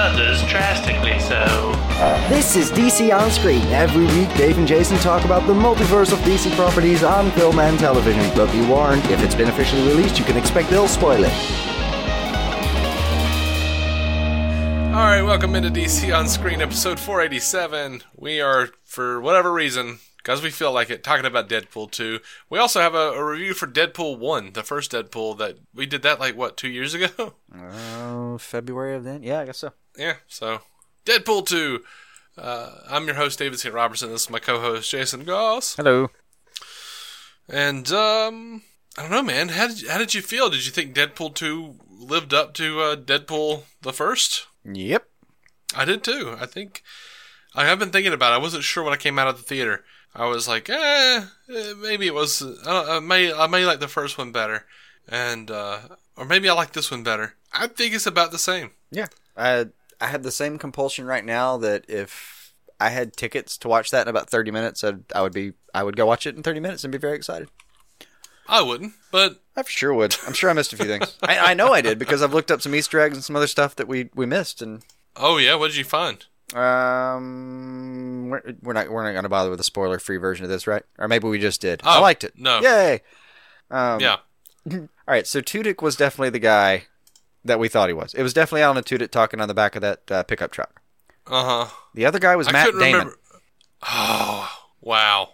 Others drastically so. This is DC On Screen. Every week, Dave and Jason talk about the multiverse of DC properties on film and television. But be warned, if it's been officially released, you can expect they'll spoil it. All right, welcome into DC on Screen, episode 487. We are, for whatever reason, because we feel like it, talking about Deadpool 2. We also have a, a review for Deadpool 1, the first Deadpool that we did that like, what, two years ago? Oh, February of then? Yeah, I guess so. yeah, so Deadpool 2. Uh, I'm your host, David St. Robertson. This is my co host, Jason Goss. Hello. And, um, I don't know, man. How did, how did you feel? Did you think Deadpool 2 lived up to uh, Deadpool the first? Yep. I did too. I think I have been thinking about. it. I wasn't sure when I came out of the theater. I was like, eh, eh, maybe it was. I, I may I may like the first one better, and uh, or maybe I like this one better. I think it's about the same. Yeah. I I have the same compulsion right now that if I had tickets to watch that in about 30 minutes, I'd, I would be I would go watch it in 30 minutes and be very excited. I wouldn't, but I for sure would. I'm sure I missed a few things. I, I know I did because I've looked up some Easter eggs and some other stuff that we, we missed, and oh yeah, what did you find? Um, we're, we're not we're not going to bother with a spoiler free version of this, right? Or maybe we just did. Oh, I liked it. no. Yay. Um, yeah, All right, so Tudyk was definitely the guy that we thought he was. It was definitely Alan Tudyk talking on the back of that uh, pickup truck. uh huh. The other guy was I Matt Damon, remember. Oh wow,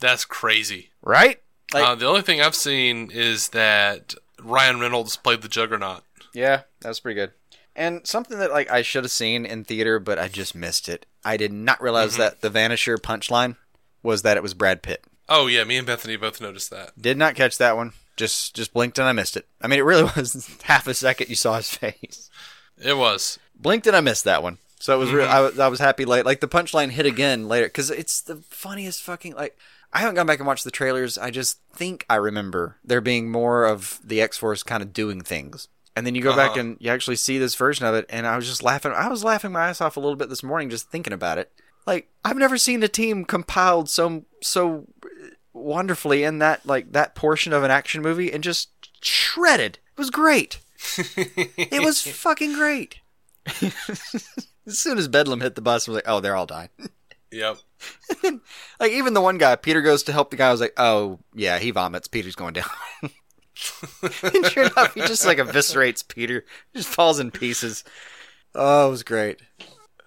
that's crazy. right? Like- uh, the only thing I've seen is that Ryan Reynolds played the Juggernaut. Yeah, that was pretty good. And something that like I should have seen in theater, but I just missed it. I did not realize mm-hmm. that the Vanisher punchline was that it was Brad Pitt. Oh yeah, me and Bethany both noticed that. Did not catch that one. Just just blinked and I missed it. I mean, it really was half a second you saw his face. It was. Blinked and I missed that one. So it was real. Mm-hmm. I, was- I was happy late. Like the punchline hit again later because it's the funniest fucking like. I haven't gone back and watched the trailers. I just think I remember there being more of the X Force kind of doing things. And then you go back Uh-huh. and you actually see this version of it, and I was just laughing. I was laughing my ass off a little bit this morning just thinking about it. Like I've never seen a team compiled so so wonderfully in that like that portion of an action movie and just shredded. It was great. It was fucking great. as soon as Bedlam hit the bus, I was like, "Oh, they're all dying." Yep. Like even the one guy, Peter goes to help the guy. I was like, "Oh, yeah, he vomits. Peter's going down." And sure enough, he just like eviscerates Peter. He just falls in pieces. Oh, it was great.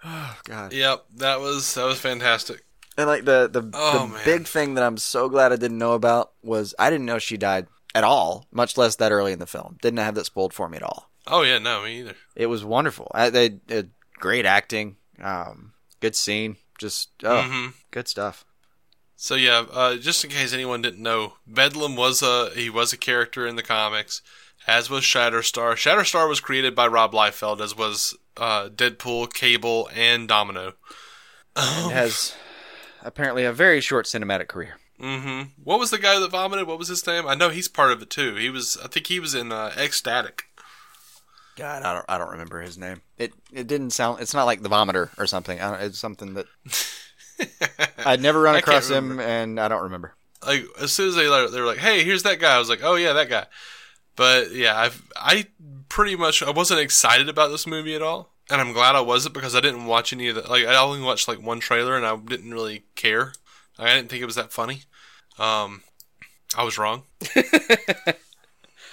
Oh God. Yep. That was that was fantastic. And like the the, Oh, the man. big thing that I'm so glad I didn't know about was I didn't know she died at all, much less that early in the film. Didn't have that spoiled for me at all. Oh yeah, no, me either. It was wonderful. I, they uh, great acting, um, good scene, just oh, Mhm. good stuff. So yeah, uh, just in case anyone didn't know, Bedlam was a he was a character in the comics, as was Shatterstar. Shatterstar was created by Rob Liefeld, as was uh, Deadpool, Cable, and Domino. It has apparently a very short cinematic career. hmm What was the guy that vomited? What was his name? I know he's part of it too. He was, I think he was in uh, Ecstatic. God, I don't I don't remember his name. It it didn't sound. It's not like the vomiter or something. I don't, it's something that I'd never run across him, and I don't remember. like as soon as they let- they were like, "Hey, here's that guy," I was like, "Oh yeah, that guy." But yeah, I've I pretty much I wasn't excited about this movie at all, and I'm glad I wasn't because I didn't watch any of the like I only watched like one trailer and I didn't really care. Like, I didn't think it was that funny. Um, I was wrong.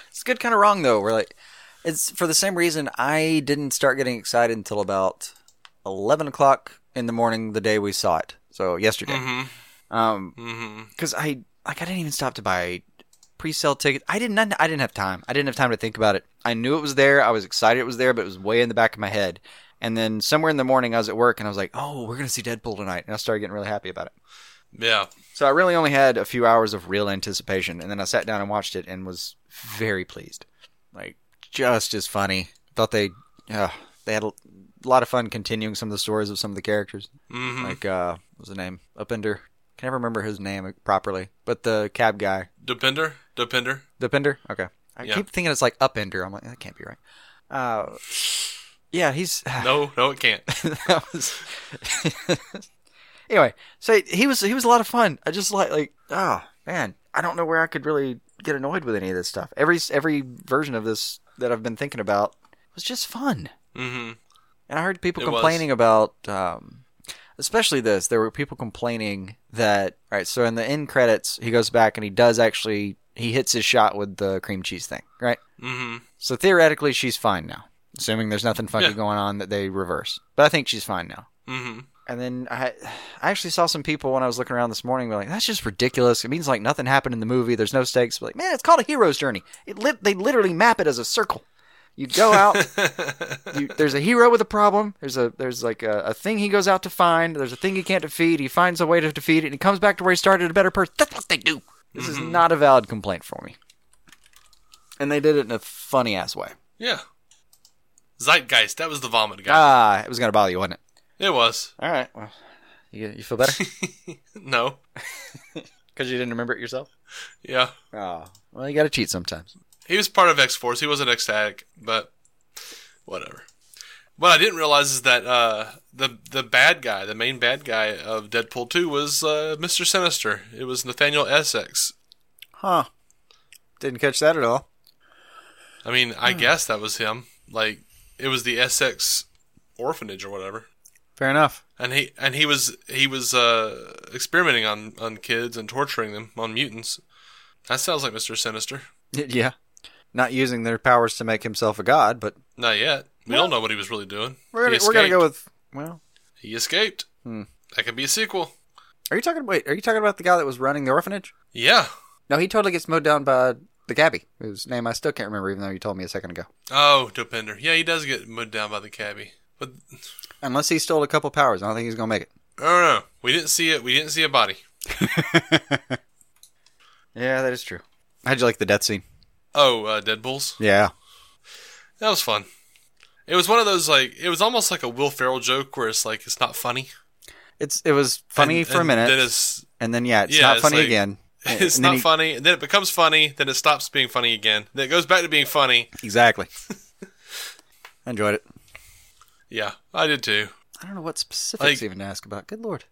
It's good, kind of wrong though. We're like, it's for the same reason I didn't start getting excited until about eleven o'clock in the morning the day we saw it. So yesterday, Mm-hmm. um, Mm-hmm. because I like I didn't even stop to buy pre-sale tickets. I didn't. I didn't have time. I didn't have time to think about it. I knew it was there. I was excited it was there, but it was way in the back of my head. And then somewhere in the morning, I was at work and I was like, "Oh, we're gonna see Deadpool tonight," and I started getting really happy about it. Yeah. So I really only had a few hours of real anticipation, and then I sat down and watched it and was very pleased. Like just as funny. Thought they, uh, they had a lot of fun continuing some of the stories of some of the characters. Mm-hmm. Like uh, what was the name Upender? can never remember his name properly, but the cab guy, Depender, Depender. Depender. Okay, I Yeah. keep thinking it's like Upender. I'm like that can't be right. Uh, yeah, he's No, no, it can't. that was anyway. So he was he was a lot of fun. I just like like oh man, I don't know where I could really get annoyed with any of this stuff. Every every version of this that I've been thinking about was just fun. Hmm And I heard people It was. complaining about, um, especially this. There were people complaining that, all right, so in the end credits, he goes back and he does actually, he hits his shot with the cream cheese thing, right? hmm So theoretically, she's fine now, assuming there's nothing funky Yeah. going on that they reverse. But I think she's fine now. hmm And then I, I actually saw some people when I was looking around this morning, be like, "That's just ridiculous. It means like nothing happened in the movie. There's no stakes." But like, man, it's called a hero's journey. It lit, they literally map it as a circle. You go out, you, there's a hero with a problem. There's a there's like a, a thing he goes out to find. There's a thing he can't defeat. He finds a way to defeat it, and he comes back to where he started a better person. That's what they do. This is not a valid complaint for me. And they did it in a funny ass way. Yeah. Zeitgeist. That was the vomit guy. Ah, it was gonna bother you, wasn't it? it was. All right. Well, you you feel better No. because you didn't remember it yourself. Yeah. Oh, well, you got to cheat sometimes. He was part of X Force. He wasn't ecstatic, but whatever. What I didn't realize is that uh, the the bad guy, the main bad guy of Deadpool two, was uh, Mister Sinister. It was Nathaniel Essex. Huh? Didn't catch that at all. I mean, I guess that was him. Like it was the Essex orphanage or whatever. Fair enough. And he and he was he was uh, experimenting on on kids and torturing them on mutants. That sounds like Mister Sinister. Yeah. Not using their powers to make himself a god, but Not yet. We don't know what he was really doing. we're gonna, we're gonna go with. Well, He escaped. Hmm. That could be a sequel. are you talking? Wait, are you talking about the guy that was running the orphanage? Yeah. No, he totally gets mowed down by the cabbie, whose name I still can't remember, even though you told me a second ago. Oh, Dopinder. Yeah, he does get mowed down by the cabbie. But Unless he stole a couple powers, I don't think he's gonna make it. I don't know. We didn't see it. We didn't see a body. Yeah, that is true. How'd you like the death scene? Oh, uh, Deadpool's. Yeah. That was fun. It was one of those like it was almost like a Will Ferrell joke where it's like it's not funny. It's it was funny And- for a minute, Then and then yeah, it's yeah, not it's funny like- again. it's And not he- funny. And then it becomes funny. Then it stops being funny again. Then it goes back to being funny. Exactly. I enjoyed it. Yeah, I did too. I don't know what specifics Like- even to ask about. Good lord,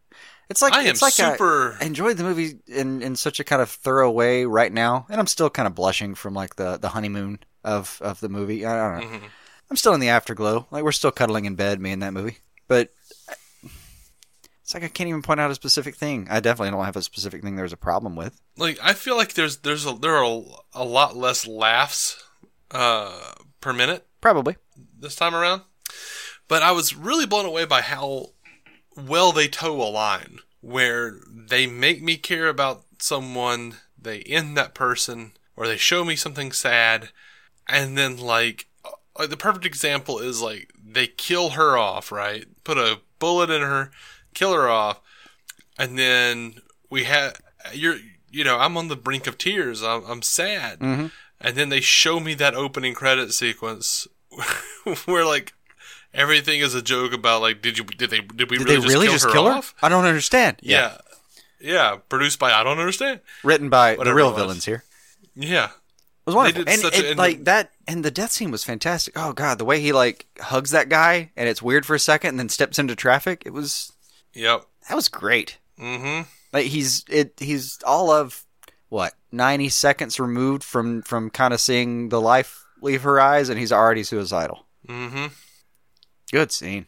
it's like I am it's like super. I enjoyed the movie in in such a kind of thorough way right now, and I'm still kind of blushing from like the the honeymoon of of the movie. I don't know. Mhm. I'm still in the afterglow. Like we're still cuddling in bed, me and that movie. But it's like I can't even point out a specific thing. I definitely don't have a specific thing there's a problem with. like I feel like there's there's a, there are a, a lot less laughs uh, per minute Probably. this time around. But I was really blown away by how well they toe a line where they make me care about someone, they end that person, or they show me something sad, and then like like the perfect example is like they kill her off, right? Put a bullet in her, kill her off, and then we have you're you know I'm on the brink of tears. I'm, I'm sad, Mhm. and then they show me that opening credit sequence where like everything is a joke about like did you did they did we Did really they just really kill just her kill her? off? I don't understand. Yeah. yeah, Produced by I don't understand. Written by the real villains here. Yeah, It was wonderful. And, and, like that and the death scene was fantastic. Oh god, the way he like hugs that guy and it's weird for a second and then steps into traffic. It was yep. that was great. Mm-hmm. Like he's it he's all of what, 90 seconds removed from from kind of seeing the life leave her eyes and he's already suicidal. Mm-hmm. Good scene.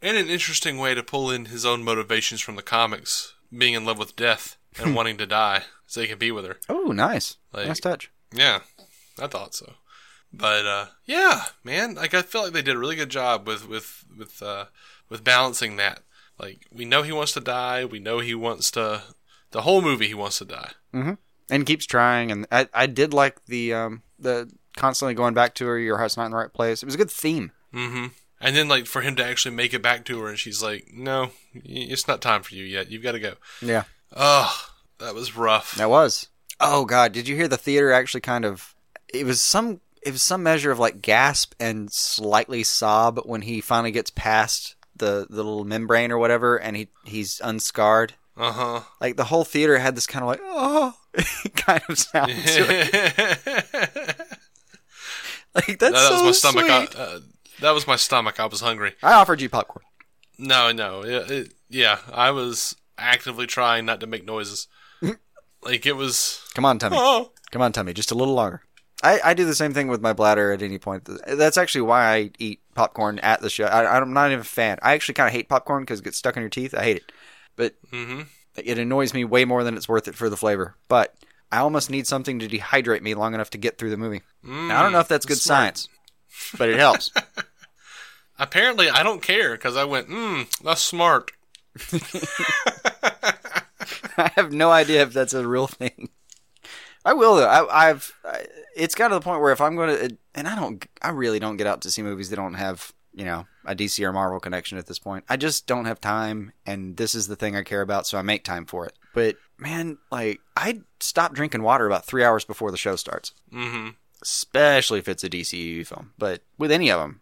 And an interesting way to pull in his own motivations from the comics, being in love with death and wanting to die so he can be with her. Oh, nice. Like- nice touch. Yeah, I thought so. But uh, yeah, man, like I feel like they did a really good job with with with uh, with balancing that. Like we know he wants to die, we know he wants to. The whole movie, he wants to die. And keeps trying and I I did like the um the constantly going back to her your heart's not in the right place. It was a good theme. Mm-hmm. And then like for him to actually make it back to her, and she's like, "No, it's not time for you yet. You've got to go." Yeah. Oh, that was rough. That was. Oh god, did you hear the theater actually kind of it was some it was some measure of like gasp and slightly sob when he finally gets past the the little membrane or whatever and he he's unscarred Uh huh. Like the whole theater had this kind of like oh kind of sound. to it. Like that's that was so my stomach. I, sweet. uh, that was my stomach. I was hungry. I offered you popcorn. No, no. It, it, yeah, I was actively trying not to make noises. like it was. Come on, Tummy. Oh. Come on, Tummy. Just a little longer. I, I do the same thing with my bladder at any point. That's actually why I eat popcorn at the show. I, I'm not even a fan. I actually kind of hate popcorn because it gets stuck in your teeth. I hate it. But hmm it annoys me way more than it's worth it for the flavor. But I almost need something to dehydrate me long enough to get through the movie. Now, I don't know if that's good smart. science, but it helps. Apparently, I don't care because I went. Mm, that's smart. I have no idea if that's a real thing. I will though. I, I've. I, it's got to the point where if I'm going to, and I don't, I really don't get out to see movies that don't have, you know, a DC or Marvel connection at this point. I just don't have time, and this is the thing I care about, so I make time for it. But man, like I stop drinking water about three hours before the show starts, mm-hmm. especially if it's a DCU film. But with any of them,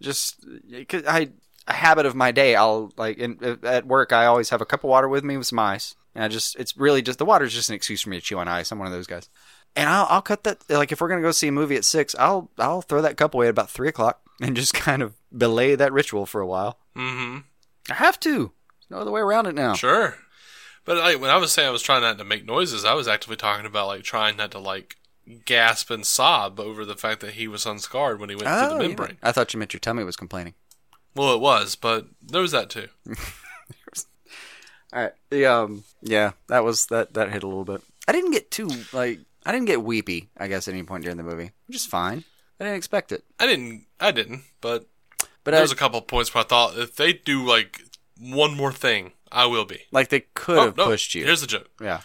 just cause I a habit of my day. I'll like in, at work. I always have a cup of water with me with some ice, and I just it's really just the water is just an excuse for me to chew on ice. I'm one of those guys, and I'll I'll cut that like if we're gonna go see a movie at six, I'll I'll throw that cup away at about three o'clock and just kind of belay that ritual for a while. Mm-hmm. I have to. There's no other way around it now. Sure. But like when I was saying I was trying not to make noises, I was actively talking about like trying not to like gasp and sob over the fact that he was unscarred when he went through Oh, the yeah. membrane. I thought you meant your tummy was complaining. Well, it was, but there was that too. All right. The um yeah, that was that that hit a little bit. I didn't get too like I didn't get weepy, I guess, at any point during the movie. Which is fine. I didn't expect it. I didn't. I didn't. But But there I, was a couple of points where I thought if they do like one more thing, I will be. like they could Oh, have no, pushed you. Here's the joke. yeah.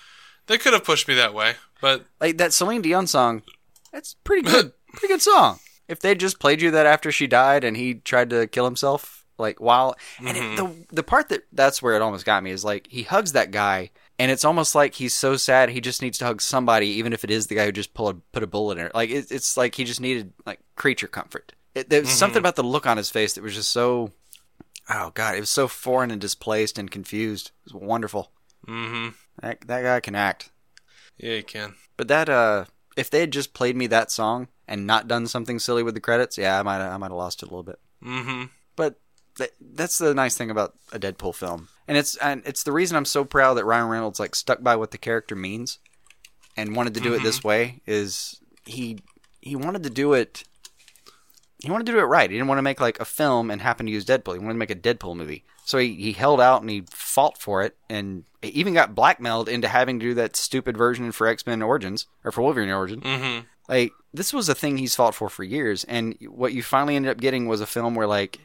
They could have pushed me that way, but Like that Celine Dion song, that's pretty good. pretty good song. If they just played you that after she died and he tried to kill himself, like while and it, the the part that that's where it almost got me is like he hugs that guy and it's almost like he's so sad he just needs to hug somebody even if it is the guy who just pulled put a bullet in it. Like it, it's like he just needed like creature comfort. It, there was something about the look on his face that was just so oh god, it was so foreign and displaced and confused. It was wonderful. hmm That that guy can act. Yeah, you can. But that uh if they had just played me that song and not done something silly with the credits, yeah, I might I might have lost it a little bit. hmm But th- that's the nice thing about a Deadpool film. And it's and it's the reason I'm so proud that Ryan Reynolds like stuck by what the character means and wanted to do it this way is he he wanted to do it he wanted to do it right. He didn't want to make like a film and happen to use Deadpool. He wanted to make a Deadpool movie. So he, he held out and he fought for it and even got blackmailed into having to do that stupid version for X-Men Origins or for Wolverine Origin. hmm Like this was a thing he's fought for for years and what you finally ended up getting was a film where like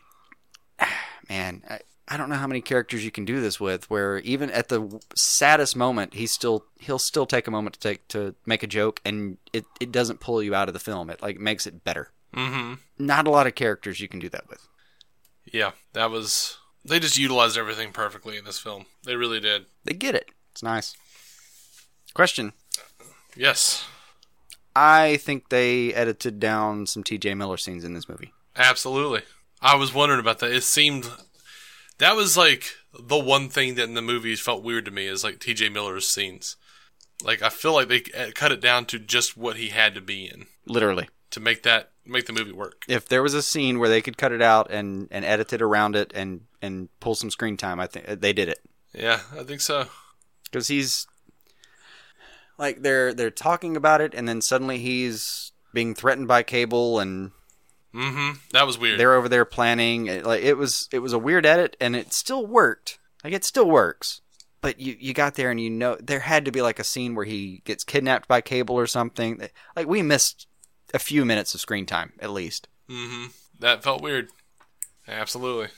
man, I, I don't know how many characters you can do this with where even at the saddest moment he's still he'll still take a moment to take to make a joke and it, it doesn't pull you out of the film. It like makes it better. hmm Not a lot of characters you can do that with. Yeah, that was. They just utilized everything perfectly in this film. They really did. They get it. It's nice. Question. Yes, I think they edited down some TJ Miller scenes in this movie. absolutely. I was wondering about that. It seemed that was like the one thing that in the movies felt weird to me is like T.J. Miller's scenes. Like I feel like they cut it down to just what he had to be in Literally. to make that make the movie work. if there was a scene where they could cut it out and, and edit it around it and, and pull some screen time, I think they did it Yeah, I think so. because he's like they're they're talking about it and then suddenly he's being threatened by Cable and hmm That was weird. they're over there planning. It, like it was it was a weird edit and it still worked. Like it still works. But you you got there and you know there had to be like a scene where he gets kidnapped by Cable or something. Like we missed a few minutes of screen time at least. hmm That felt weird. Absolutely.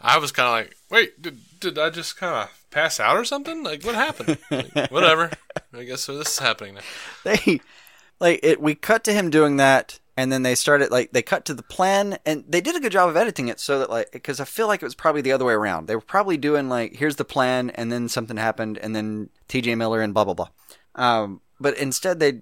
I was kind of like, wait, did, did I just kind of pass out or something? Like, what happened? Like, whatever. I guess so. This is happening now. they like it we cut to him doing that and then they started like they cut to the plan and they did a good job of editing it so that like because i feel like it was probably the other way around they were probably doing like here's the plan and then something happened and then tj miller and blah blah blah um, but instead they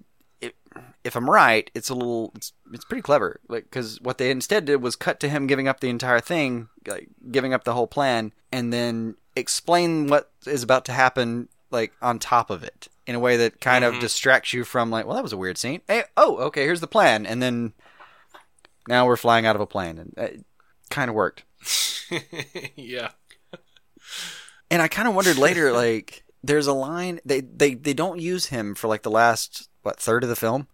if, i'm right it's a little it's, it's pretty clever like because what they instead did was cut to him giving up the entire thing like giving up the whole plan and then explain what is about to happen like on top of it in a way that kind of mm-hmm. distracts you from like, well, that was a weird scene. Hey, oh, okay, here's the plan, and then now we're flying out of a plane, and it kind of worked. yeah. And I kind of wondered later, like, there's a line they they they don't use him for like the last what third of the film,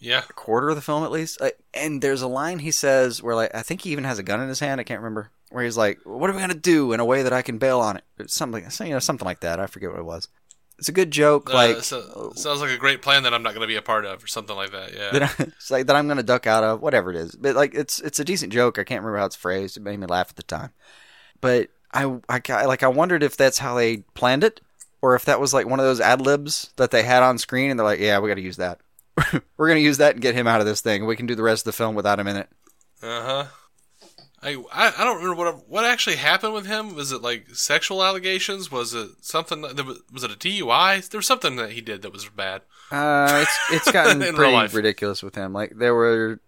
Yeah. A quarter of the film at least. Like, and there's a line he says where like I think he even has a gun in his hand. I can't remember where he's like, "What are we gonna do in a way that I can bail on it?" Something, you know, something like that. I forget what it was. It's a good joke, Uh, like so, sounds like a great plan that I'm not going to be a part of, or something like that. Yeah. that I, it's like that I'm gonna duck out of, whatever it is. But like it's it's a decent joke. I can't remember how it's phrased. It made me laugh at the time. But I I like I wondered if that's how they planned it, or if that was like one of those ad libs that they had on screen, and they're like, yeah, we got to use that. We're gonna use that and get him out of this thing. We can do the rest of the film without him in it. Uh huh. I, I I don't remember what what actually happened with him. Was it like sexual allegations? Was it something? That was, it a DUI? There was something that he did that was bad. Uh, it's it's gotten pretty ridiculous with him. Like there were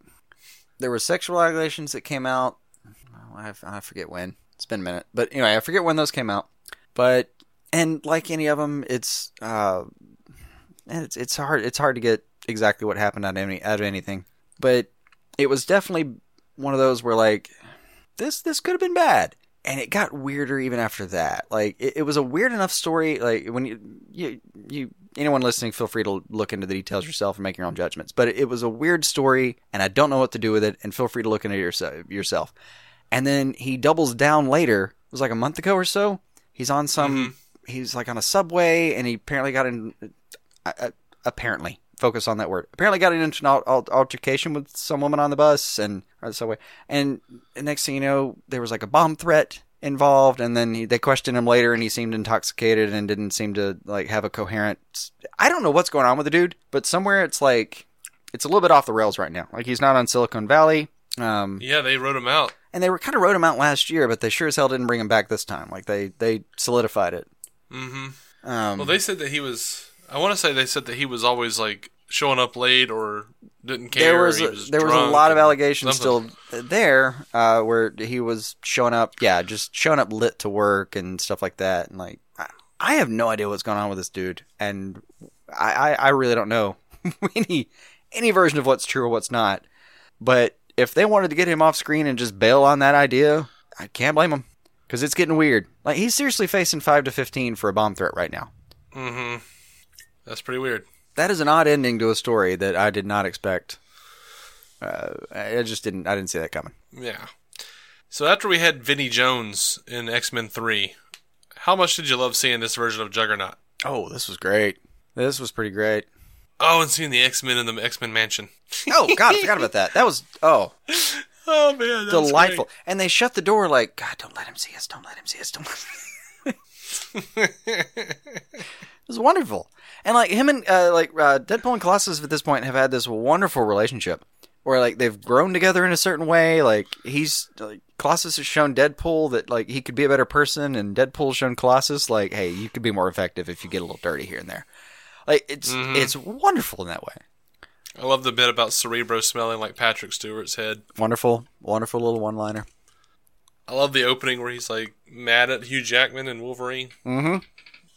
there were sexual allegations that came out. oh, I I forget when. It's been a minute, but anyway, I forget when those came out. But and like any of them, it's uh, and it's it's hard it's hard to get exactly what happened out of any out of anything. But it was definitely one of those where like this this could have been bad. And it got weirder even after that. Like it, it was a weird enough story. Like when you you you anyone listening feel free to look into the details yourself and make your own judgments. But it, it was a weird story and i don't know what to do with it and feel free to look into it yourself. Yourself and then he doubles down later. It was like a month ago or so. He's on some he's like on a subway and he apparently got in uh, uh, apparently focus on that word apparently got into an al- al- altercation with some woman on the bus and or the subway and the next thing you know there was like a bomb threat involved and then he, they questioned him later and he seemed intoxicated and didn't seem to like have a coherent i don't know what's going on with the dude but somewhere it's like it's a little bit off the rails right now like he's not on silicon valley um, Yeah, they wrote him out. and they were kind of wrote him out last year but they sure as hell didn't bring him back this time like they they solidified it Mm-hmm. um, Well, they said that he was. I want to say they said that he was always like showing up late or didn't care. there was, a, was there was a lot of allegations something. still there uh, where he was showing up yeah just showing up lit to work and stuff like that and like I, I have no idea what's going on with this dude and I, I, I really don't know any any version of what's true or what's not but if they wanted to get him off screen and just bail on that idea I can't blame him because it's getting weird like he's seriously facing 5 to 15 for a bomb threat right now Mm-hmm. That's pretty weird. that is an odd ending to a story that I did not expect. Uh, I just didn't. I didn't see that coming. Yeah. So after we had Vinnie Jones in X Men Three, how much did you love seeing this version of Juggernaut? Oh, this was great. This was pretty great. Oh, and seeing the X Men in the X Men Mansion. Oh God, I forgot about that. That was oh Oh man, delightful. And they shut the door like God. Don't let him see us. Don't let him see us. Don't. Let it was wonderful. And like him and uh, like uh, Deadpool and Colossus at this point have had this wonderful relationship where like they've grown together in a certain way. Like he's like Colossus has shown Deadpool that like he could be a better person, and Deadpool's shown Colossus like, hey, you could be more effective if you get a little dirty here and there. Like it's it's wonderful in that way. I love the bit about Cerebro smelling like Patrick Stewart's head. Wonderful, wonderful little one liner. I love the opening where he's like mad at Hugh Jackman and Wolverine. Mm-hmm.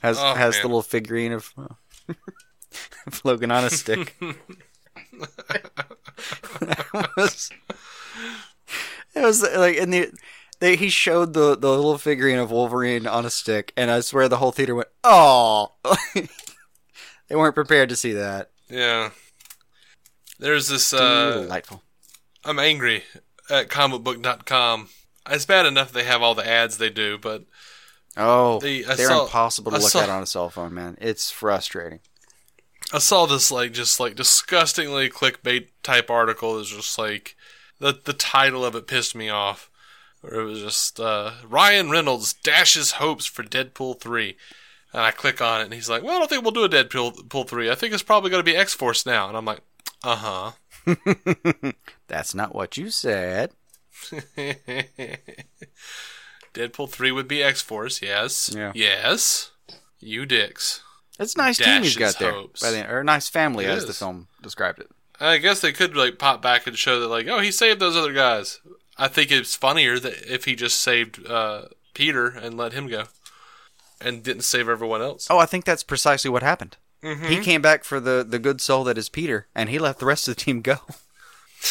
Has Oh, has man. the little figurine of, of Logan on a stick. it was, it was like in the they he showed the the little figurine of Wolverine on a stick, and I swear the whole theater went, "Oh!" they weren't prepared to see that. Yeah. There's this. Uh, Delightful. I'm angry at comicbook.com. It's bad enough they have all the ads they do, but Oh, the- they're saw- impossible to I look saw- at on a cell phone, man. It's frustrating. I saw this like just like disgustingly clickbait type article. It's just like the the title of it pissed me off. Where it was just uh, Ryan Reynolds dashes hopes for Deadpool three, and I click on it and he's like, "Well, I don't think we'll do a Deadpool three. I think it's probably going to be X Force now." And I'm like, "Uh huh." That's not what you said. Deadpool three would be X Force. Yes. Yeah. Yes. You dicks. It's a nice team he's got there, hopes. by the, or a nice family, It as the film described it. I guess they could like pop back and show that like, oh, he saved those other guys. I think it's funnier that if he just saved uh, Peter and let him go. and didn't save everyone else. Oh, I think that's precisely what happened. Mm-hmm. He came back for the the good soul that is Peter, and he let the rest of the team go.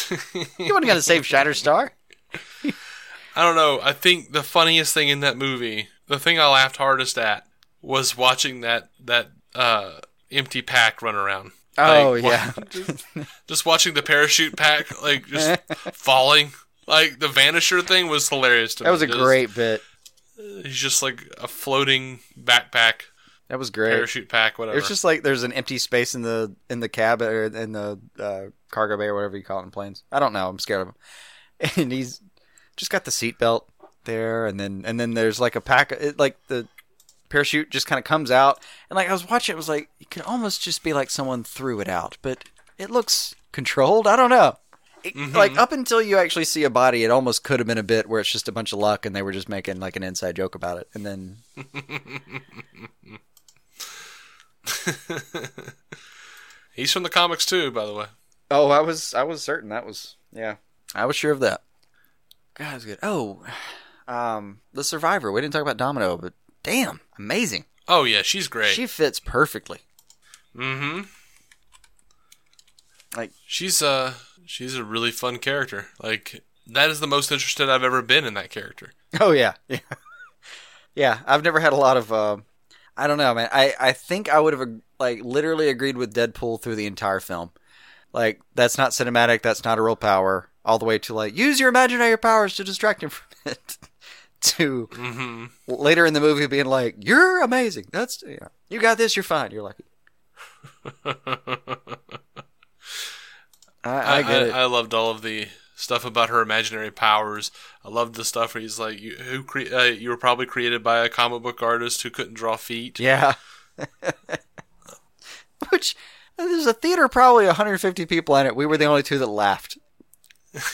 you wasn't gonna save Shatterstar. I don't know. I think the funniest thing in that movie, the thing I laughed hardest at, was watching that that uh, empty pack run around. Oh Like, yeah, Just watching the parachute pack like just falling. Like the Vanisher thing was hilarious to me. that was a Just- great bit. He's just like a floating backpack, That was great. parachute pack, whatever. It's just like there's an empty space in the in the cab or in the uh, cargo bay or whatever you call it in planes. I don't know. I'm scared of him. And he's just got the seatbelt there, and then and then there's like a pack. It, like the parachute just kind of comes out, and like I was watching, it was like it could almost just be like someone threw it out, but it looks controlled. I don't know. It, mm-hmm. Like up until you actually see a body, it almost could have been a bit where it's just a bunch of luck, and they were just making like an inside joke about it, and then He's from the comics too, by the way. Oh, I was I was certain that was yeah. I was sure of that. God, that's good. Oh, um, the Survivor. We didn't talk about Domino, but damn, amazing. Oh yeah, she's great. She fits perfectly. mm-hmm. Like She's uh she's a really fun character. Like that is the most interested I've ever been in that character. oh yeah, yeah, yeah. I've never had a lot of. Uh, I don't know, man. I I think I would have like literally agreed with Deadpool through the entire film. Like that's not cinematic. That's not a real power. All the way to like use your imaginary powers to distract him from it. to Mm-hmm. later in the movie being like, "You're amazing. That's yeah. You got this. You're fine. You're lucky." I, I get it. I, loved all of the stuff about her imaginary powers. I loved the stuff where he's like, "You who cre- uh, you were probably created by a comic book artist who couldn't draw feet." yeah. Which there's a theater probably 150 people in it. We were the only two that laughed.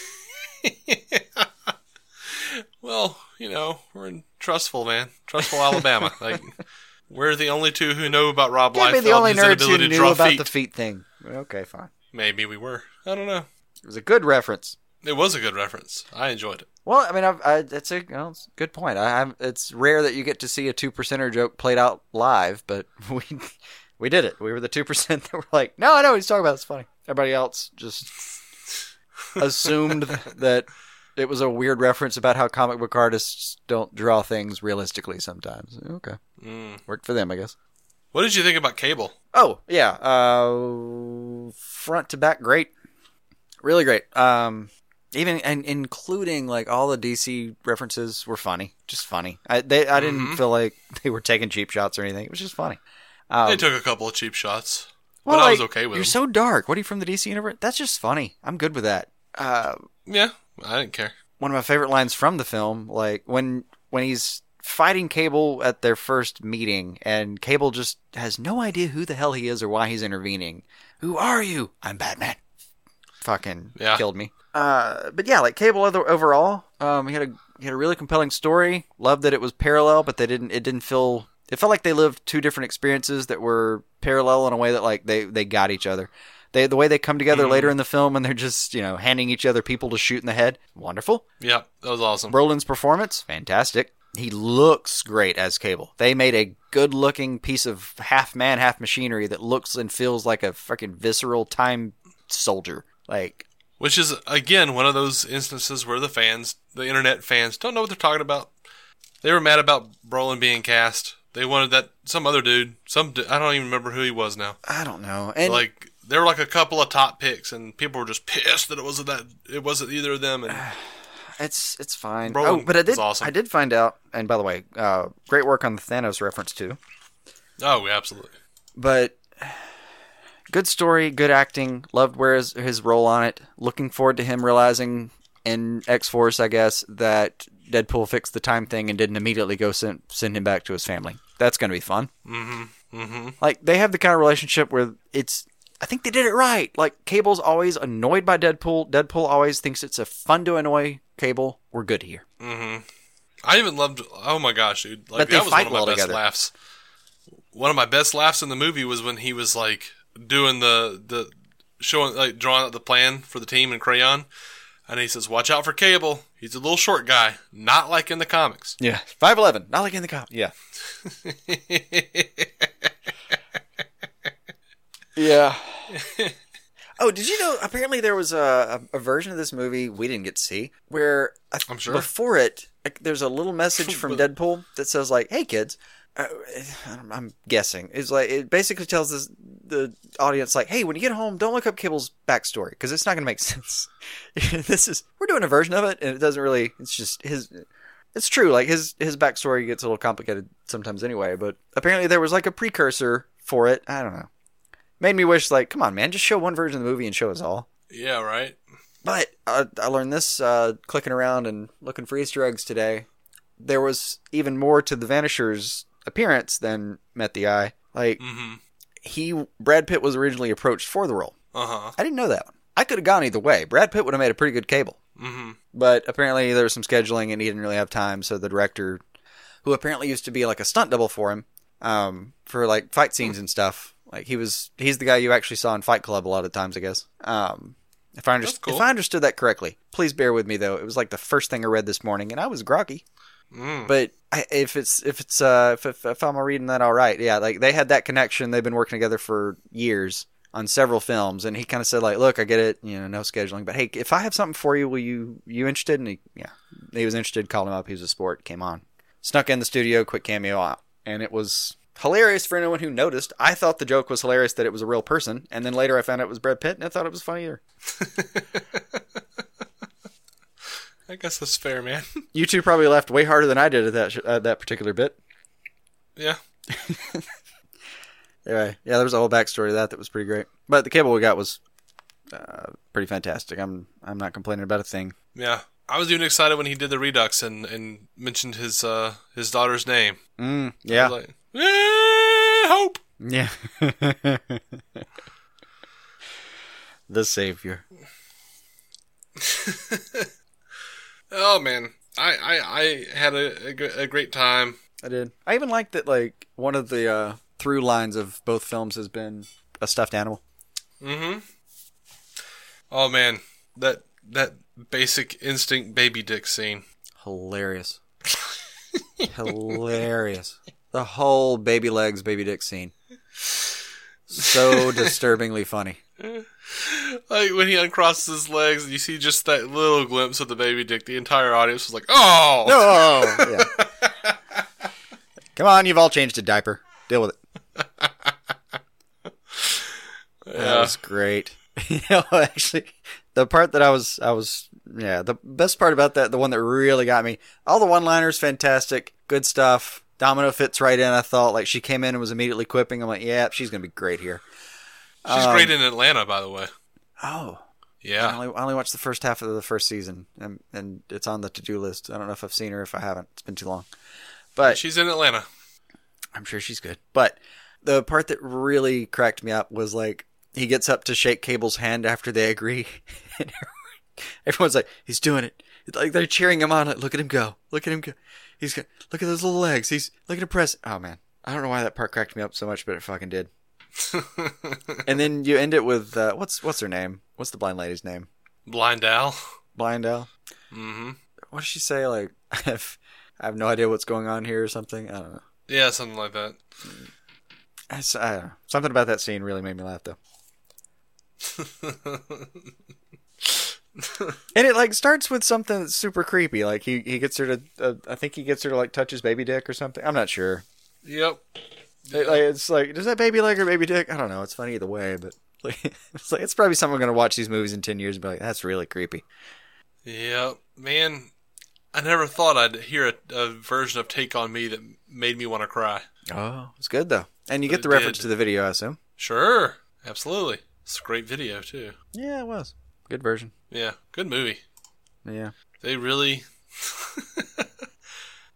Well, you know, we're in Trussville, man. Trussville, Alabama. like, we're the only two who know about Rob Can't be the only nerds who knew about feet. the feet thing. Okay, fine. Maybe we were. I don't know. It was a good reference. It was a good reference. I enjoyed it. Well, I mean, I've, I, it's a well, it's a good point. I, I'm, it's rare that you get to see a two percenter joke played out live, but we we did it. We were the two percent that were like, no, I know what he's talking about. It's funny. Everybody else just assumed that it was a weird reference about how comic book artists don't draw things realistically sometimes. Okay, Mm. worked for them, I guess. What did you think about Cable? Oh yeah, uh, front to back, great, really great. Um, even and including like all the DC references were funny, just funny. I they I didn't Mhm. feel like they were taking cheap shots or anything. It was just funny. Um, they took a couple of cheap shots, well, but I was okay with it. You're them. so dark. What are you from the DC universe? That's just funny. I'm good with that. Uh, yeah, I didn't care. one of my favorite lines from the film, like when when he's fighting Cable at their first meeting, and Cable just has no idea who the hell he is or why he's intervening. Who are you? I'm Batman. Fucking Yeah. killed me. Uh, but yeah, like Cable other, overall, um, he had a he had a really compelling story. Loved that it was parallel, but they didn't. It didn't feel. It felt like they lived two different experiences that were parallel in a way that like they they got each other. They the way they come together later mm-hmm. in the film and they're just you know handing each other people to shoot in the head. Wonderful. Yeah, that was awesome. Brolin's performance, fantastic. He looks great as Cable. They made a good looking piece of half man, half machinery that looks and feels like a fucking visceral time soldier. Like, Which is again one of those instances where the fans, the internet fans, don't know what they're talking about. They were mad about Brolin being cast. They wanted that some other dude, some I don't even remember who he was now. I don't know. And like there were like a couple of top picks, and people were just pissed that it wasn't that it wasn't either of them. And it's it's fine. Brolin oh, but I did awesome. I did find out. And by the way, uh, great work on the Thanos reference too. oh, absolutely. But good story, good acting. Loved where his, his role on it. Looking forward to him realizing in X Force, I guess, that Deadpool fixed the time thing and didn't immediately go send send him back to his family. That's gonna be fun. Mm-hmm. Mm-hmm. Like they have the kind of relationship where it's. I think they did it right. Like Cable's always annoyed by Deadpool. Deadpool always thinks it's a fun to annoy Cable. We're good here. Mm-hmm. I even loved. Oh my gosh, dude! Like But that was one of my well best together. laughs. One of my best laughs in the movie was when he was like doing the the showing like drawing out the plan for the team in crayon, And he says, "Watch out for Cable. He's a little short guy, not like in the comics." Yeah, five eleven, not like in the comics. Yeah, yeah. oh, did you know? Apparently, there was a, a, a version of this movie we didn't get to see where I, I'm sure. before it, like, there's a little message from Deadpool that says like, "Hey kids." Uh, I'm guessing it's like it basically tells this, the audience like, "Hey, when you get home, don't look up Cable's backstory because it's not going to make sense." this is we're doing a version of it, and it doesn't really. It's just his. It's true, like his his backstory gets a little complicated sometimes anyway. But apparently there was like a precursor for it. I don't know. Made me wish like, come on, man, just show one version of the movie and show us all. yeah, right. But uh, I learned this uh, clicking around and looking for Easter eggs today. There was even more to the Vanisher's appearance than met the eye. Like Mm-hmm. he, Brad Pitt was originally approached for the role. Uh huh. I didn't know that one. I could have gone either way. Brad Pitt would have made a pretty good Cable, Mm-hmm. but apparently there was some scheduling and he didn't really have time. So the director, who apparently used to be like a stunt double for him, um, for like fight scenes and stuff. Like he was, he's the guy you actually saw in Fight Club a lot of times, I guess. Um, if I, under- cool. if I understood that correctly, please bear with me though. It was like the first thing I read this morning, and I was groggy. Mm. But I, if it's if it's uh if, if, if I'm reading that all right, yeah, like they had that connection. They've been working together for years on several films, and he kind of said like, "Look, I get it, you know, no scheduling, but hey, if I have something for you, will you you interested?" And he, yeah, he was interested. Called him up. He was a sport. Came on, snuck in the studio, quick cameo out, and it was hilarious for anyone who noticed. I thought the joke was hilarious that it was a real person, and then later I found out it was Brad Pitt, and I thought it was funnier. I guess that's fair, man. You two probably laughed way harder than I did at that sh- at that particular bit. yeah. Anyway, yeah, there was a whole backstory to that that was pretty great. But the cable we got was uh, pretty fantastic. I'm I'm not complaining about a thing. Yeah. I was even excited when he did the redux and, and mentioned his uh his daughter's name. Mm, yeah, like, "Eh, hope. yeah. the savior. Oh man, I I, I had a, a, a great time. I did. I even like that. Like one of the uh, through lines of both films has been a stuffed animal. Mm-hmm. Oh man, that that basic instinct baby dick scene. Hilarious. Hilarious. The whole baby legs, baby dick scene. So disturbingly funny. Like when he uncrosses his legs, and you see just that little glimpse of the baby dick. The entire audience was like, "Oh, oh, oh, oh, yeah. Come on, you've all changed a diaper. Deal with it. That was great. you know, actually, the part that I was, I was, yeah, the best part about that, the one that really got me, all the one-liners, fantastic, good stuff. Domino fits right in. I thought like she came in and was immediately quipping. I'm like, yeah, she's gonna be great here. she's um, great in Atlanta, by the way. Oh, I Yeah, only, I only watched the first half of the first season, and, and it's on the to-do list. I don't know if I've seen her. If I haven't, it's been too long. But she's in Atlanta. I'm sure she's good. But the part that really cracked me up was like he gets up to shake Cable's hand after they agree, everyone's like, "He's doing it!" Like they're cheering him on. Like, look at him go! Look at him go! He's got look at those little legs. He's look at press. Oh man, I don't know why that part cracked me up so much, but it fucking did. and then you end it with uh, what's what's her name? What's the blind lady's name? Blind Al. Blind Al. Mm-hmm. What does she say? Like I have, I have no idea what's going on here or something. I don't know. Yeah, something like that. I don't know. Something about that scene really made me laugh though. and it like starts with something that's super creepy. Like he, he gets her to, uh, I think he gets her to like touch his baby dick or something. I'm not sure. Yep. It, like it's like does that baby leg or baby dick? I don't know. It's funny either way, but like, it's like it's probably someone gonna watch these movies in ten years and be like, that's really creepy. Yep. Man, I never thought I'd hear a, a version of Take on Me that made me want to cry. Oh, it's good though. And you But get the reference did. to the video, I assume. Sure. Absolutely. It's a great video too. Yeah, it was good version. Yeah. Good movie. Yeah. They really.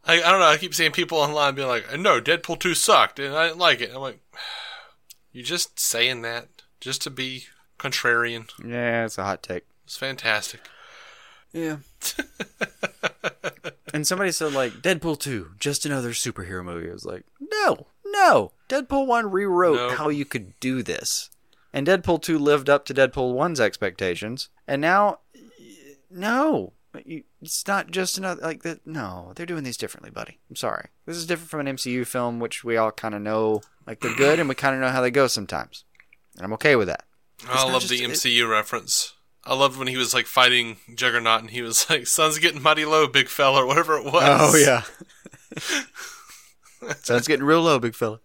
I, I don't know. I keep seeing people online being like, "No, Deadpool two sucked, and I didn't like it." I'm like, "You just saying that just to be contrarian?" Yeah, it's a hot take. It's fantastic. Yeah. and somebody said like Deadpool 2, just another superhero movie. I was like, no, no. Deadpool 1 rewrote No. how you could do this. And Deadpool 2 lived up to Deadpool 1's expectations. And now no, it's not just another like that. No, they're doing these differently, buddy. I'm sorry. This is different from an MCU film, which we all kind of know, like they're good, and we kind of know how they go sometimes. And I'm okay with that. I not love just- the it- MCU reference. I loved when he was like fighting Juggernaut and he was like, "Sun's getting mighty low, big fella," or whatever it was. Oh yeah. Sun's getting real low, big fella.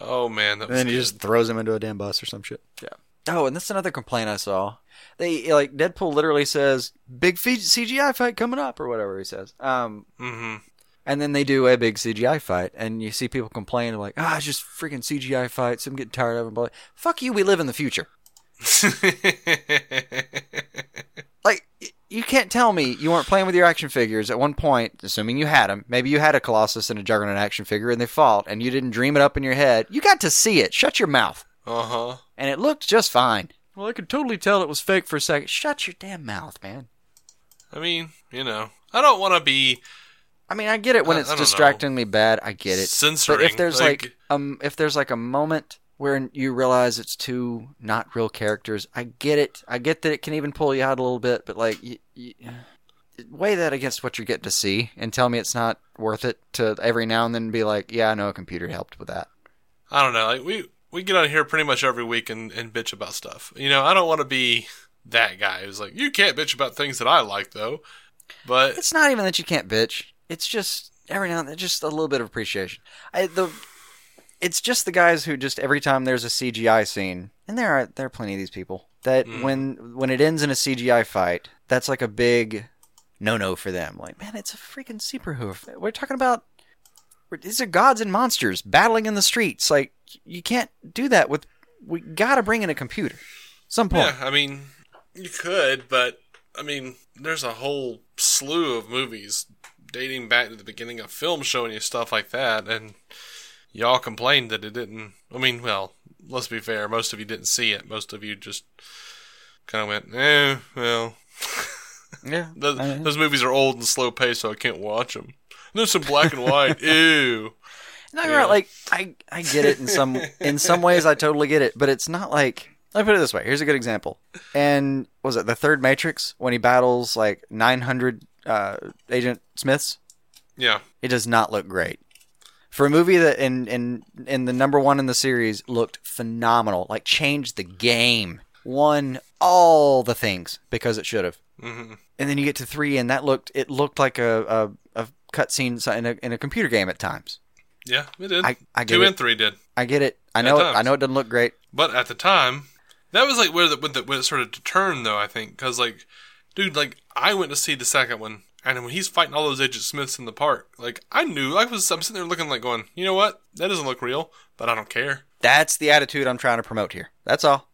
Oh man, that And was then he good. just throws him into a damn bus or some shit. Yeah. Oh, and that's another complaint I saw. They like Deadpool literally says big CGI fight coming up or whatever he says. Um, Mhm. and then they do a big CGI fight, and you see people complain like, "Ah, it's just freaking CGI fights. I'm getting tired of them." But fuck you, we live in the future. Like y- you can't tell me you weren't playing with your action figures at one point, assuming you had them. Maybe you had a Colossus and a Juggernaut action figure, and they fought, and you didn't dream it up in your head. You got to see it. Shut your mouth. uh huh. and it looked just fine. Well, I could totally tell it was fake for a second. Shut your damn mouth, man. I mean, you know, I don't want to be I mean, I get it when I- it's I don't know. distractingly bad. I get it. censoring. But if there's like, like um, if there's like a moment where you realize it's two not real characters, I get it. I get that it can even pull you out a little bit, but like, y y weigh that against what you're getting to see, and tell me it's not worth it to every now and then be like, yeah, I know a computer helped with that. I don't know, like we we get on here pretty much every week and, and bitch about stuff. You know, I don't want to be that guy who's like, you can't bitch about things that I like though. But It's not even that you can't bitch. It's just every now and then, just a little bit of appreciation. I, the, it's just the guys who just every time there's a CGI scene, and there are there are plenty of these people that mm. when when it ends in a CGI fight, that's like a big no no for them. Like, man, it's a freaking superhoof. We're talking about these are gods and monsters battling in the streets. Like, you can't do that with. We gotta bring in a computer. Some point. yeah, I mean, you could, but I mean, there's a whole slew of movies dating back to the beginning of film showing you stuff like that, and y'all complained that it didn't. I mean, well, let's be fair, most of you didn't see it. Most of you just kind of went, eh, well. Yeah. Those, I mean- those movies are old and slow paced, so I can't watch them. And There's some black and white. Ew. No, you're Yeah. right. Like I, I get it in some in some ways. I totally get it, but it's not like. Let me put it this way. Here's a good example. And was it the third Matrix when he battles like 900 uh, Agent Smiths? Yeah. It does not look great for a movie that in in in the number one in the series looked phenomenal. Like changed the game, won all the things because it should have. hmm And then you get to three, and that looked it looked like a a, a cutscene in a in a computer game at times. Yeah, it did. I- I Two it. and three did. I get it. I know. times. I know it doesn't look great. But at the time, that was like where the, when, the, when it started to turn, though, I think. Because, like, dude, like, I went to see the second one, and when he's fighting all those Agent Smiths in the park, like, I knew, I was, I'm sitting there looking, like, going, you know what? That doesn't look real, but I don't care. That's the attitude I'm trying to promote here. That's all.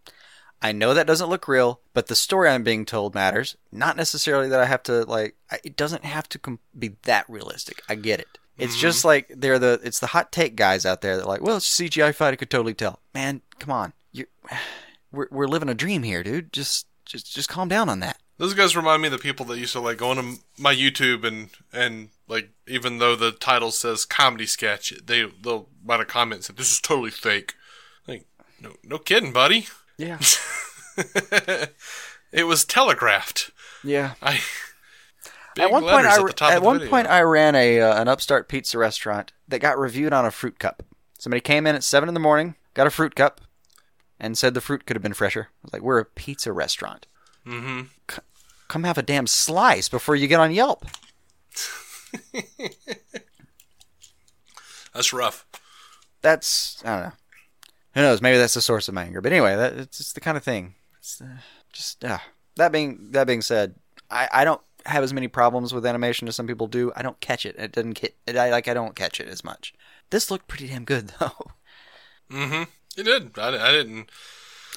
I know that doesn't look real, but the story I'm being told matters. Not necessarily that I have to like. I- It doesn't have to com- be that realistic. I get it. It's just mm-hmm. like they're the it's the hot take guys out there that are like, well, it's a CGI fight. I could totally tell. Man, come on, you, we're we're living a dream here, dude. Just just just calm down on that. Those guys remind me of the people that used to, like, go on my YouTube and, and like, even though the title says comedy sketch, they, they'll write a comment and say, this is totally fake. Like, no, no kidding, buddy. Yeah, it was telegraphed. yeah. I at one point, I at at one video. point I ran a uh, an upstart pizza restaurant that got reviewed on a fruit cup. Somebody came in at seven in the morning, got a fruit cup, and said the fruit could have been fresher. I was like, "We're a pizza restaurant. Hmm C- come have a damn slice before you get on Yelp." That's rough. That's I don't know. Who knows? Maybe that's the source of my anger. But anyway, that, it's just the kind of thing. It's, uh, just uh, that being that being said, I, I don't have as many problems with animation as some people do. I don't catch it. It doesn't get. It, I like. I don't catch it as much. This looked pretty damn good though. Mm-hmm. It did. I, I didn't.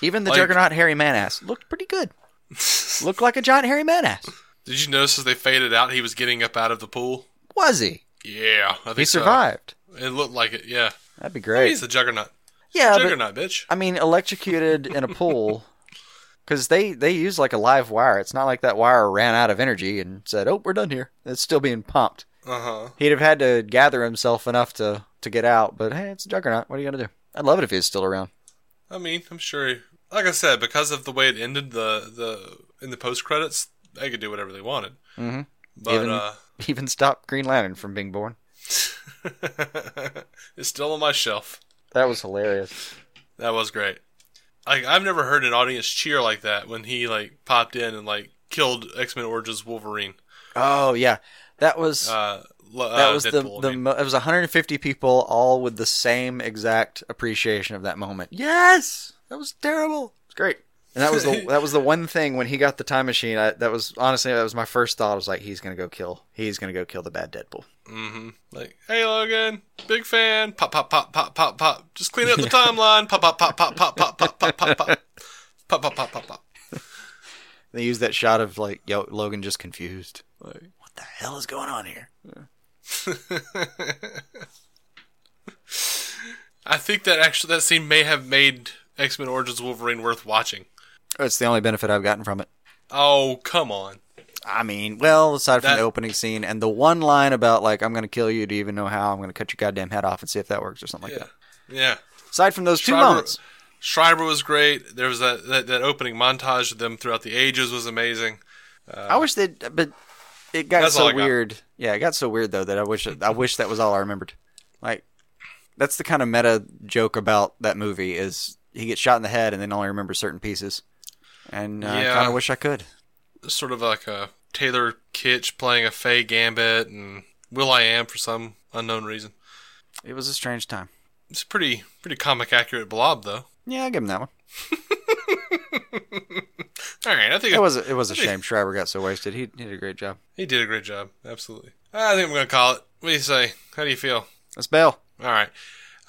Even the Like- Juggernaut hairy man ass looked pretty good. Looked like a giant hairy man ass. Did you notice as they faded out, he was getting up out of the pool? Was he? Yeah, I think He so. survived. It looked like it. Yeah, That'd be great. he's a juggernaut. yeah, but juggernaut, bitch. I mean, electrocuted in a pool. Because they, they use like a live wire. It's not like that wire ran out of energy and said, oh, we're done here. It's still being pumped. Uh huh. He'd have had to gather himself enough to, to get out, but hey, it's a juggernaut. What are you going to do? I'd love it if he was still around. I mean, I'm sure. Like I said, because of the way it ended, the the in the post credits, they could do whatever they wanted. Mm-hmm. But Even- uh, Even stop Green Lantern from being born. it's still on my shelf. That was hilarious. That was great. Like I've never heard an audience cheer like that when he like popped in and like killed X Men Origins Wolverine. Oh yeah, that was Uh, lo- that uh, was the Deadpool, I the mean. mo- it was 150 people all with the same exact appreciation of that moment. Yes, that was terrible. It's great. And that was the that was the one thing when he got the time machine. I, that was honestly that was my first thought. I was like, he's gonna go kill. He's gonna go kill the bad Deadpool. like, hey Logan, big fan. Pop pop pop pop pop pop. Just clean up the timeline. Pop pop pop pop pop pop pop pop pop pop. Pop pop pop pop pop. They used that shot of like Yo, Logan just confused. Like, what the hell is going on here? I think that actually that scene may have made X Men Origins Wolverine worth watching. It's the only benefit I've gotten from it. Oh come on. I mean, well, aside from That- the opening scene and the one line about like I'm gonna kill you, do you even know how? I'm gonna cut your goddamn head off and see if that works or something like that. yeah. Aside from those two moments, Schreiber was great. There was that, that that opening montage of them throughout the ages was amazing. Uh, I wish they, but it got so got. weird. Yeah, it got so weird though that I wish I wish that was all I remembered. Like, that's the kind of meta joke about that movie is he gets shot in the head and then only remembers certain pieces. And uh, I kind of wish I could. Sort of like a Taylor Kitsch playing a Faye Gambit and will.i.am for some unknown reason. It was a strange time. It's a pretty pretty comic accurate blob though. Yeah, I give him that one. All right, I think It was a, it was a shame Schreiber got so wasted. He, he did a great job. he did a great job. Absolutely. I think I'm gonna call it. What do you say? How do you feel? Let's bail. All right.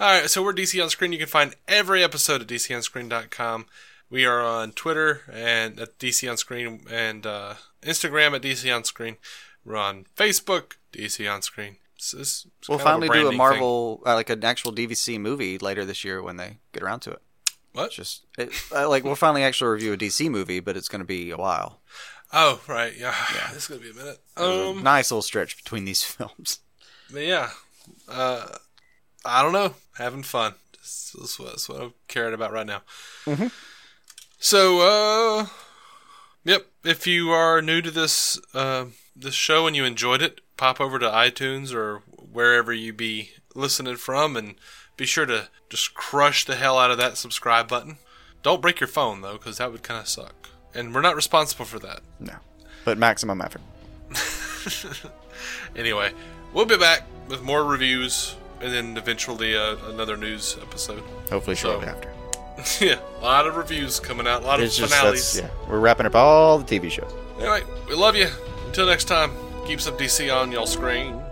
All right. So we're DC on Screen. You can find every episode at DCOnScreen.com. We are on Twitter and at DC on Screen and uh, Instagram at DC on Screen. We're on Facebook, DC on Screen. It's, it's, it's We'll finally do a Marvel, uh, like an actual DVC movie later this year when they get around to it. What? It's just it, uh, like we'll finally actually review a DC movie, but it's going to be a while. Oh, right. Yeah. This is gonna be a minute. Um. a nice little stretch between these films. But yeah. Uh, I don't know. Having fun. That's, that's, what, that's what I'm caring about right now. So, uh, yep. If you are new to this uh, this show and you enjoyed it, pop over to iTunes or wherever you be listening from, and be sure to just crush the hell out of that subscribe button. Don't break your phone though, because that would kind of suck. And we're not responsible for that. No, but maximum effort. Anyway, we'll be back with more reviews and then eventually uh, another news episode. Hopefully shortly So- after. yeah, a lot of reviews coming out, a lot It's of finales. yeah, we're wrapping up all the TV shows. Anyway, we love you. Until next time, keep some DC on y'all screen.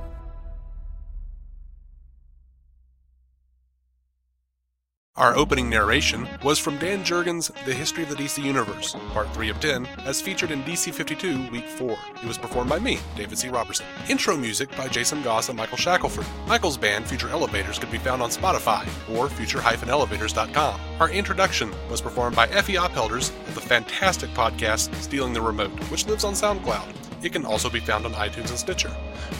Our opening narration was from Dan Jurgens' The History of the DC Universe, Part 3 of 10, as featured in DC 52, Week 4. It was performed by me, David C. Robertson. Intro music by Jason Goss and Michael Shackelford. Michael's band, Future Elevators, could be found on Spotify or future-elevators.com. Our introduction was performed by Effie Ophelders of the fantastic podcast Stealing the Remote, which lives on SoundCloud. It can also be found on iTunes and Stitcher.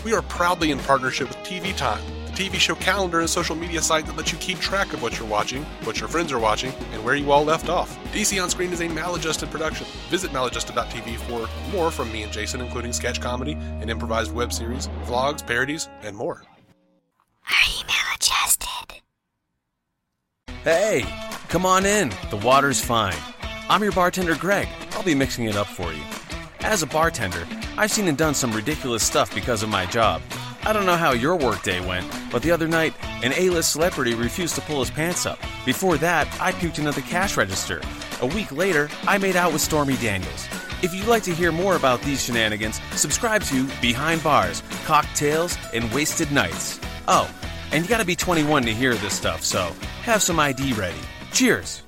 We are proudly in partnership with TV Time, TV show calendar and social media site that lets you keep track of what you're watching, what your friends are watching, and where you all left off. DC On Screen is a maladjusted production. Visit maladjusted.tv for more from me and Jason, including sketch comedy, an improvised web series, vlogs, parodies, and more. Maladjusted. Hey, come on in. The water's fine. I'm your bartender, Greg. I'll be mixing it up for you. As a bartender, I've seen and done some ridiculous stuff because of my job. I don't know how your workday went, but the other night, an A-list celebrity refused to pull his pants up. Before that, I puked into the cash register. A week later, I made out with Stormy Daniels. If you'd like to hear more about these shenanigans, subscribe to Behind Bars, Cocktails, and Wasted Nights. Oh, and you gotta be 21 to hear this stuff, so have some ID ready. Cheers!